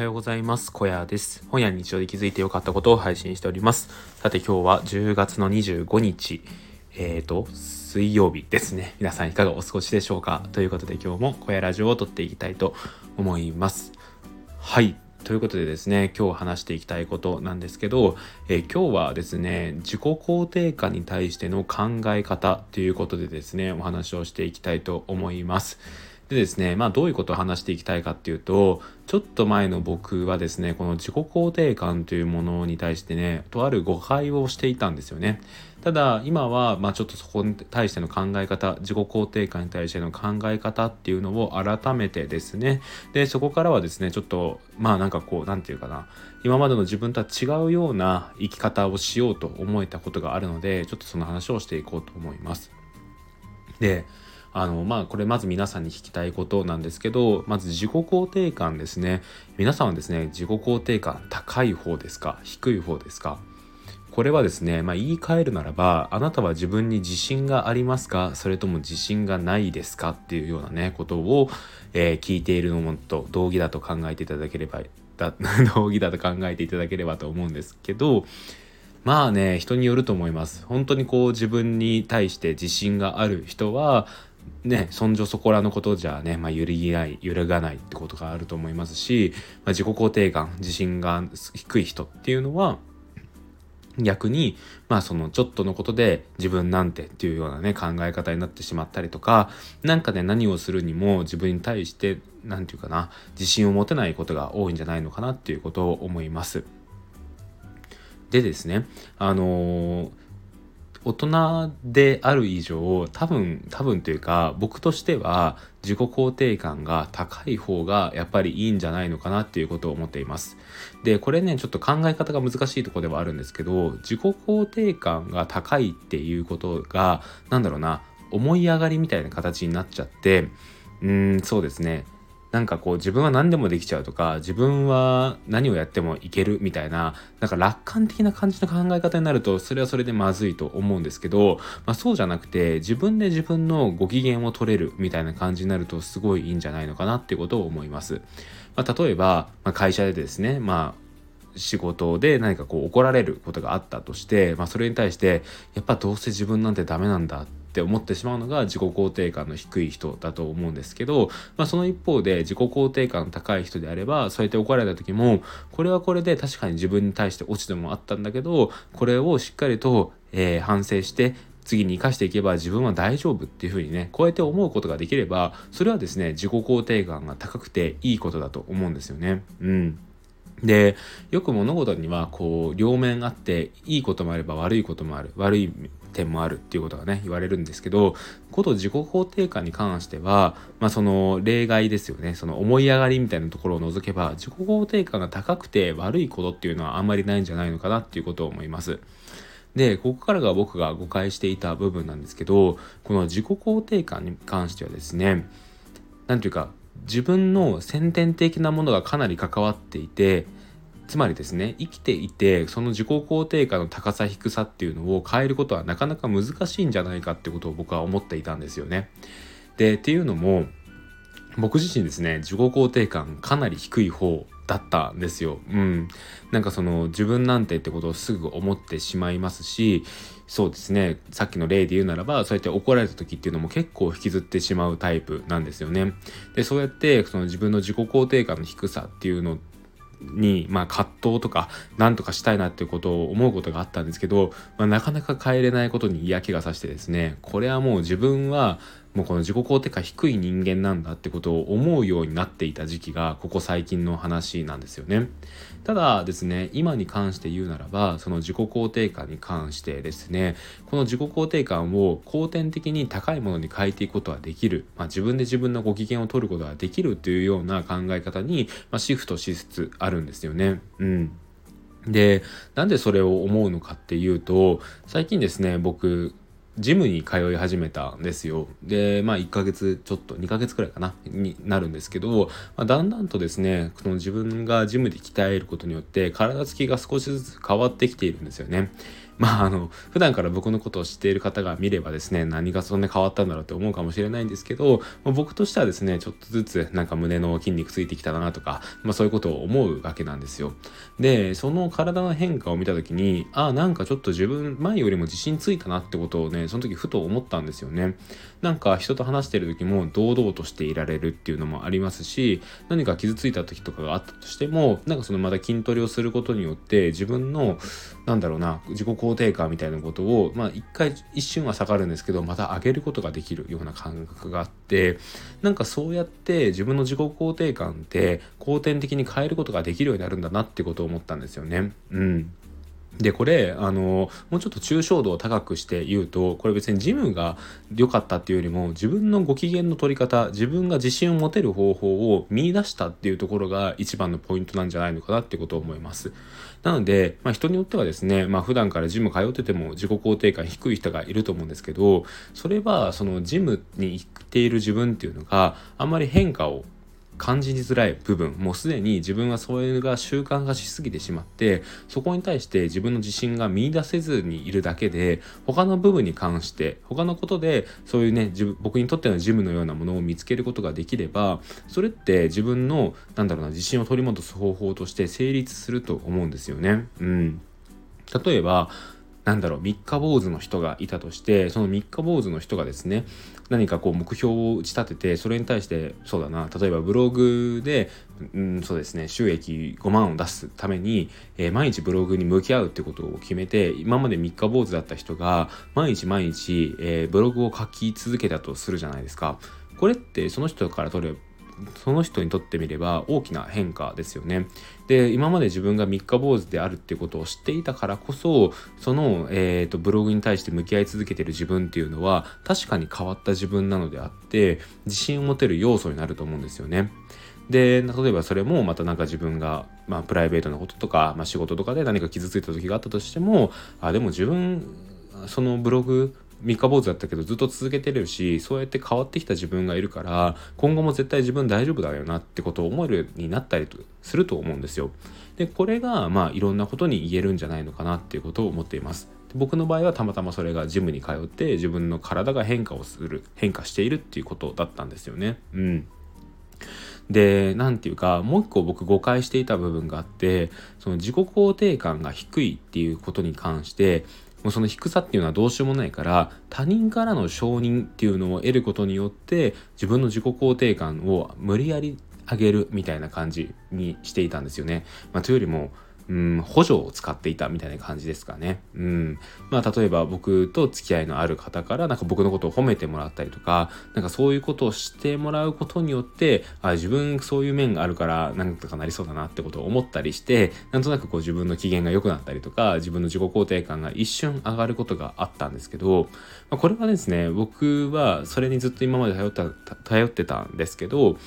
はようございます。小屋です。本屋に日常で気づいてよかったことを配信しております。さて今日は10月の25日、えーと、水曜日ですね。皆さんいかがお過ごしでしょうか？ということで今日も小屋ラジオを撮っていきたいと思います。はい。ということでですね、今日話していきたいことなんですけど、えー、今日はですね、自己肯定感に対しての考え方ということでですね、お話をしていきたいと思います。でですね、まあどういうことを話していきたいかっていうと、ちょっと前の僕はですね、この自己肯定感というものに対してね、とある誤解をしていたんですよね。ただ今は、まあちょっとそこに対しての考え方、自己肯定感に対しての考え方っていうのを改めてですね、で、そこからはですね、ちょっと、まあなんかこう、なんていうかな、今までの自分とは違うような生き方をしようと思えたことがあるので、ちょっとその話をしていこうと思います。で、あのまあこれまず皆さんに聞きたいことなんですけどまず自己肯定感ですね。皆さんはですね自己肯定感高い方ですか？低い方ですか？これはですね、まあ、言い換えるならばあなたは自分に自信がありますか？それとも自信がないですか？っていうようなねことを、えー、聞いているのもと同義だと考えていただければだ 同義だと考えていただければと思うんですけどまあね人によると思います。本当にこう自分に対して自信がある人はね、そんじょそこらのことじゃね、まあ、揺るぎない、揺るがないってことがあると思いますし、まあ、自己肯定感、自信が低い人っていうのは、逆に、まあそのちょっとのことで自分なんてっていうようなね考え方になってしまったりとか、なんかね何をするにも自分に対して何て言うかな、自信を持てないことが多いんじゃないのかなっていうことを思います。でですね、あのー大人である以上多分多分というか僕としては自己肯定感が高い方がやっぱりいいんじゃないのかなっていうことを思っています。でこれねちょっと考え方が難しいとこではあるんですけど自己肯定感が高いっていうことが何だろうな思い上がりみたいな形になっちゃってうんそうですね。なんかこう自分は何でもできちゃうとか自分は何をやってもいけるみたいななんか楽観的な感じの考え方になるとそれはそれでまずいと思うんですけど、まあ、そうじゃなくて自分で自分のご機嫌を取れるみたいな感じになるとすごいいいんじゃないのかなっていうことを思います。まあ、例えば、まあ、会社でですねまあ仕事で何かこう怒られることがあったとして、まあ、それに対してやっぱどうせ自分なんてダメなんだってって思ってしまうのが自己肯定感の低い人だと思うんですけど、まあ、その一方で自己肯定感高い人であればそうやって怒られた時もこれはこれで確かに自分に対して落ちてもあったんだけどこれをしっかりと、えー、反省して次に生かしていけば自分は大丈夫っていうふうにねこうやって思うことができればそれはですね自己肯定感が高くていいことだと思うんですよね。うんでよく物事にはこう両面あっていいこともあれば悪いこともある悪い点もあるっていうことがね言われるんですけどこと自己肯定感に関しては、まあ、その例外ですよねその思い上がりみたいなところを除けば自己肯定感が高くて悪いことっていうのはあんまりないんじゃないのかなっていうことを思います。でここからが僕が誤解していた部分なんですけどこの自己肯定感に関してはですね何ていうか自分の先天的なものがかなり関わっていてつまりですね生きていてその自己肯定感の高さ低さっていうのを変えることはなかなか難しいんじゃないかってことを僕は思っていたんですよね。でっていうのも僕自身ですね自己肯定感かなり低い方だったんですよ。うん。なんかその自分なんてってことをすぐ思ってしまいますし、そうですね。さっきの例で言うならば、そうやって怒られた時っていうのも結構引きずってしまうタイプなんですよね。で、そうやってその自分の自己肯定感の低さっていうのに、まあ、葛藤とか何とかしたいなっていうことを思うことがあったんですけど、まあ、なかなか変えれないことに嫌気がさしてですねこれはもう自分はもうこの自己肯定感低い人間なんだってことを思うようになっていた時期がここ最近の話なんですよね。ただですね今に関して言うならばその自己肯定感に関してですねこの自己肯定感を後天的に高いものに変えていくことはできる、まあ、自分で自分のご機嫌を取ることができるというような考え方に、まあ、シフトしつつあるんですよね。うんで、なんでそれを思うのかっていうと、最近ですね、僕、ジムに通い始めたんですよ。で、まあ1ヶ月ちょっと、2ヶ月くらいかな、になるんですけど、まあ、だんだんとですね、この自分がジムで鍛えることによって体つきが少しずつ変わってきているんですよね。まああの普段から僕のことを知っている方が見ればですね何がそんな変わったんだろうって思うかもしれないんですけど、まあ、僕としてはですねちょっとずつなんか胸の筋肉ついてきたなとか、まあ、そういうことを思うわけなんですよ。でその体の変化を見た時にああなんかちょっと自分前よりも自信ついたなってことをねその時ふと思ったんですよね。なんか人と話してる時も堂々としていられるっていうのもありますし何か傷ついた時とかがあったとしてもなんかそのまた筋トレをすることによって自分のなんだろうな自己肯肯定感みたいなことをまあ一回一瞬は下がるんですけどまた上げることができるような感覚があってなんかそうやって自分の自己肯定感って後天的に変えることができるようになるんだなってことを思ったんですよね。うんでこれあのもうちょっと抽象度を高くして言うとこれ別にジムが良かったっていうよりも自分のご機嫌の取り方自分が自信を持てる方法を見出したっていうところが一番のポイントなんじゃないのかなってことを思います。なので、まあ、人によってはですね、まあ、普段からジム通ってても自己肯定感低い人がいると思うんですけどそれはそのジムに行っている自分っていうのがあんまり変化を感じづらい部分もうすでに自分はそれが習慣化しすぎてしまってそこに対して自分の自信が見出せずにいるだけで他の部分に関して他のことでそういうね自分僕にとってのジムのようなものを見つけることができればそれって自分のなんだろうな自信を取り戻す方法として成立すると思うんですよね。うん、例えばなんだろう三日坊主の人がいたとしてその三日坊主の人がですね何かこう目標を打ち立ててそれに対してそうだな例えばブログで、うん、そうですね収益5万を出すために、えー、毎日ブログに向き合うってことを決めて今まで三日坊主だった人が毎日毎日、えー、ブログを書き続けたとするじゃないですか。これってその人から取れその人にとってみれば大きな変化ですよね。で今まで自分が三日坊主であるってことを知っていたからこそその、えーと、ブログに対して向き合い続けてる自分っていうのは確かに変わった自分なのであって自信を持てる要素になると思うんですよね。で例えばそれもまた何か自分が、まあ、プライベートなこととか、まあ、仕事とかで何か傷ついた時があったとしてもあでも自分そのブログ三日坊主だったけどずっと続けてるしそうやって変わってきた自分がいるから今後も絶対自分大丈夫だよなってことを思えるようになったりすると思うんですよ。でこれがまあいろんなことに言えるんじゃないのかなっていうことを思っています。僕の場合はたまたまそれがジムに通って自分の体が変化をする変化しているっていうことだったんですよね。うん。で何て言うかもう一個僕誤解していた部分があってその自己肯定感が低いっていうことに関してもうその低さっていうのはどうしようもないから他人からの承認っていうのを得ることによって自分の自己肯定感を無理やり上げるみたいな感じにしていたんですよね。まあ、というよりもうん、補助を使っていたみたいな感じですかね。うん。まあ、例えば僕と付き合いのある方から、なんか僕のことを褒めてもらったりとか、なんかそういうことをしてもらうことによって、あ、自分そういう面があるから、なんとかなりそうだなってことを思ったりして、なんとなくこう自分の機嫌が良くなったりとか、自分の自己肯定感が一瞬上がることがあったんですけど、まあ、これはですね、僕はそれにずっと今まで頼った、頼ってたんですけど、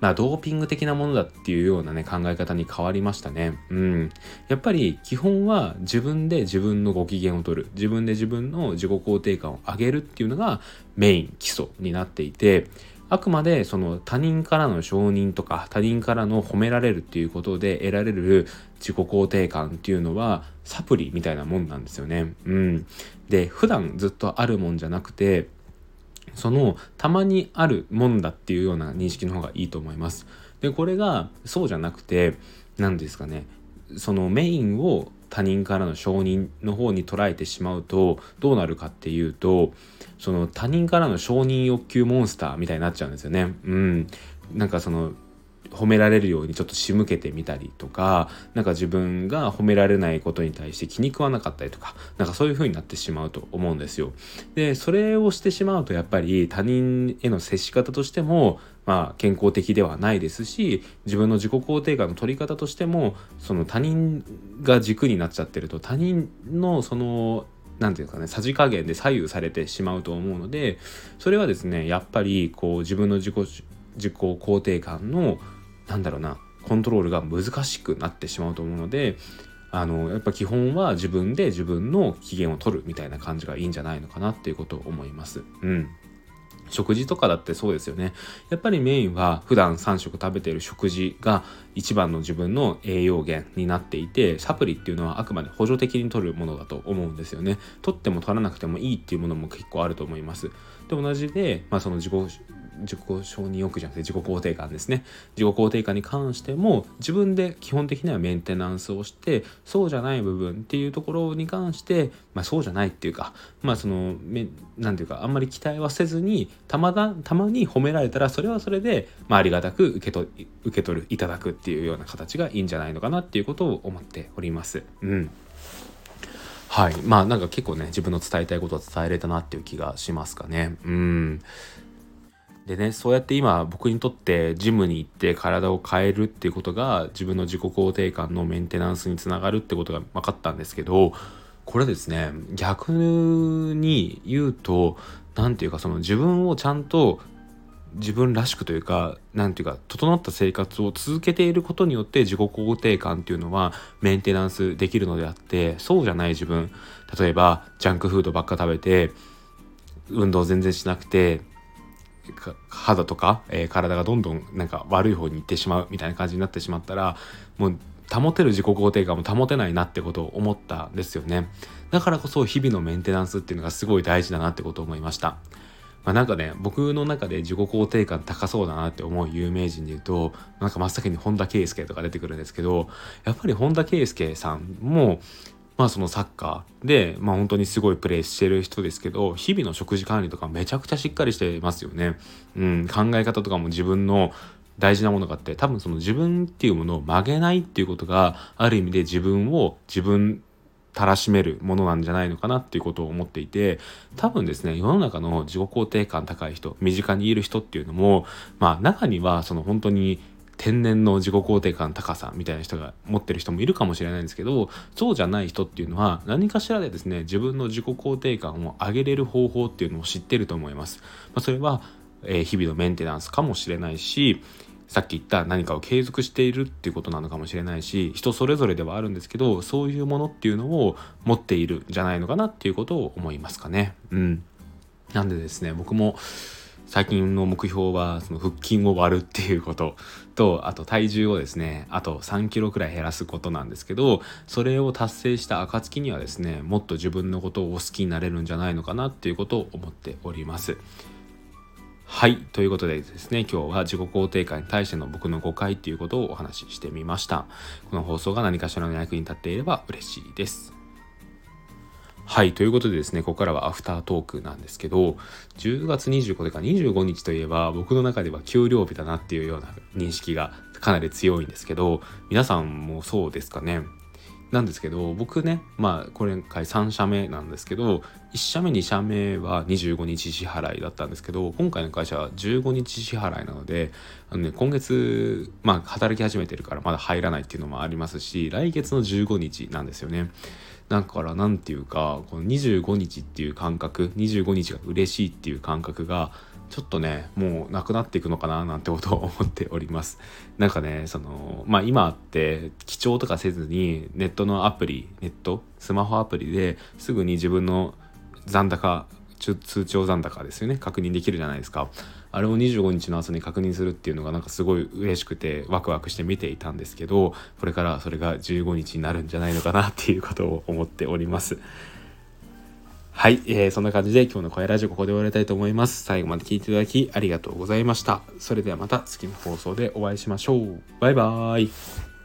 まあ、ドーピング的なものだっていうようなね、考え方に変わりましたね。うん。やっぱり基本は自分で自分のご機嫌を取る。自分で自分の自己肯定感を上げるっていうのがメイン、基礎になっていて、あくまでその他人からの承認とか他人からの褒められるっていうことで得られる自己肯定感っていうのはサプリみたいなもんなんですよね。うん。で、普段ずっとあるもんじゃなくて、そのたまにあるもんだっていうような認識の方がいいと思います。でこれがそうじゃなくて何ですかねそのメインを他人からの承認の方に捉えてしまうとどうなるかっていうとその他人からの承認欲求モンスターみたいになっちゃうんですよね。うん、なんかその褒められるようにちょっと仕向けてみたりとか何か自分が褒められないことに対して気に食わなかったりとかなんかそういう風になってしまうと思うんですよ。でそれをしてしまうとやっぱり他人への接し方としてもまあ健康的ではないですし自分の自己肯定感の取り方としてもその他人が軸になっちゃってると他人のその何て言うんですかねさじ加減で左右されてしまうと思うのでそれはですねやっぱりこう自分の自己自己肯定感のなんだろうなコントロールが難しくなってしまうと思うのであのやっぱ基本は自分で自分の機嫌を取るみたいな感じがいいんじゃないのかなっていうことを思います。うん食事とかだってそうですよね。やっぱりメインは普段3食食べている食事が一番の自分の栄養源になっていて、サプリっていうのはあくまで補助的に取るものだと思うんですよね。取っても取らなくてもいいっていうものも結構あると思います。で、同じで、まあその自己自己承認欲じゃなくて自己肯定感ですね自己肯定感に関しても自分で基本的にはメンテナンスをしてそうじゃない部分っていうところに関して、まあ、そうじゃないっていうかまあその何ていうかあんまり期待はせずにたまだたまに褒められたらそれはそれで、まあ、ありがたく受け取受け取るいただくっていうような形がいいんじゃないのかなっていうことを思っております。うんはい。まあなんか結構ね、自分の伝えたいことを伝えれたなっていう気がしますかね。うん。でねそうやって今僕にとってジムに行って体を変えるっていうことが自分の自己肯定感のメンテナンスにつながるってことが分かったんですけどこれですね逆に言うと何て言うかその自分をちゃんと自分らしくというか何て言うか整った生活を続けていることによって自己肯定感っていうのはメンテナンスできるのであってそうじゃない自分例えばジャンクフードばっか食べて運動全然しなくて肌とか、えー、体がどんどんなんか悪い方に行ってしまうみたいな感じになってしまったらもう保てる自己肯定感も保てないなってことを思ったんですよね。だからこそ日々のメンテナンスっていうのがすごい大事だなってことを思いました。まあ、なんかね僕の中で自己肯定感高そうだなって思う有名人で言うとなんか真っ先に本田圭佑とか出てくるんですけどやっぱり本田圭佑さんもまあそのサッカーで、まあ本当にすごいプレーしてる人ですけど、日々の食事管理とかめちゃくちゃしっかりしてますよね。うん、考え方とかも自分の大事なものがあって、多分その自分っていうものを曲げないっていうことがある意味で自分を自分たらしめるものなんじゃないのかなっていうことを思っていて多分ですね世の中の自己肯定感高い人身近にいる人っていうのもまあ中にはその本当に天然の自己肯定感高さみたいな人が持ってる人もいるかもしれないんですけどそうじゃない人っていうのは何かしらでですね自分の自己肯定感を上げれる方法っていうのを知ってると思います。まあ、それは、えー、日々のメンテナンスかもしれないしさっき言った何かを継続しているっていうことなのかもしれないし人それぞれではあるんですけどそういうものっていうのを持っているんじゃないのかなっていうことを思いますかね。うん、なんでですね僕も最近の目標はその腹筋を割るっていうこととあと体重をですねあと3キロくらい減らすことなんですけどそれを達成した暁にはですねもっと自分のことを好きになれるんじゃないのかなっていうことを思っております。はい。ということでですね、今日は自己肯定感に対しての僕の誤解っていうことをお話ししてみました。この放送が何かしらの役に立っていれば嬉しいです。はい。ということでですね、ここからはアフタートークなんですけど、10月25日か25日といえば、僕の中では給料日だなっていうような認識がかなり強いんですけど、皆さんもそうですかね？なんですけど僕ねまあこれ回3社目なんですけど1社目2社目は25日支払いだったんですけど今回の会社は15日支払いなのであの、ね、今月まあ働き始めてるからまだ入らないっていうのもありますし来月の15日なんですよね。だから何て言うかこの25日っていう感覚25日が嬉しいっていう感覚がちょっとねもうなくなっていくのかななんてことを思っております。なんかねそのまあ今って記帳とかせずにネットのアプリネットスマホアプリですぐに自分の残高通帳残高ですよね確認できるじゃないですかあれを25日の朝に確認するっていうのがなんかすごい嬉しくてワクワクして見ていたんですけどこれからそれが15日になるんじゃないのかなっていうことを思っておりますはい、えー、そんな感じで今日の声ラジオここで終わりたいと思います。最後まで聞いていただきありがとうございました。それではまた次の放送でお会いしましょう。バイバーイ。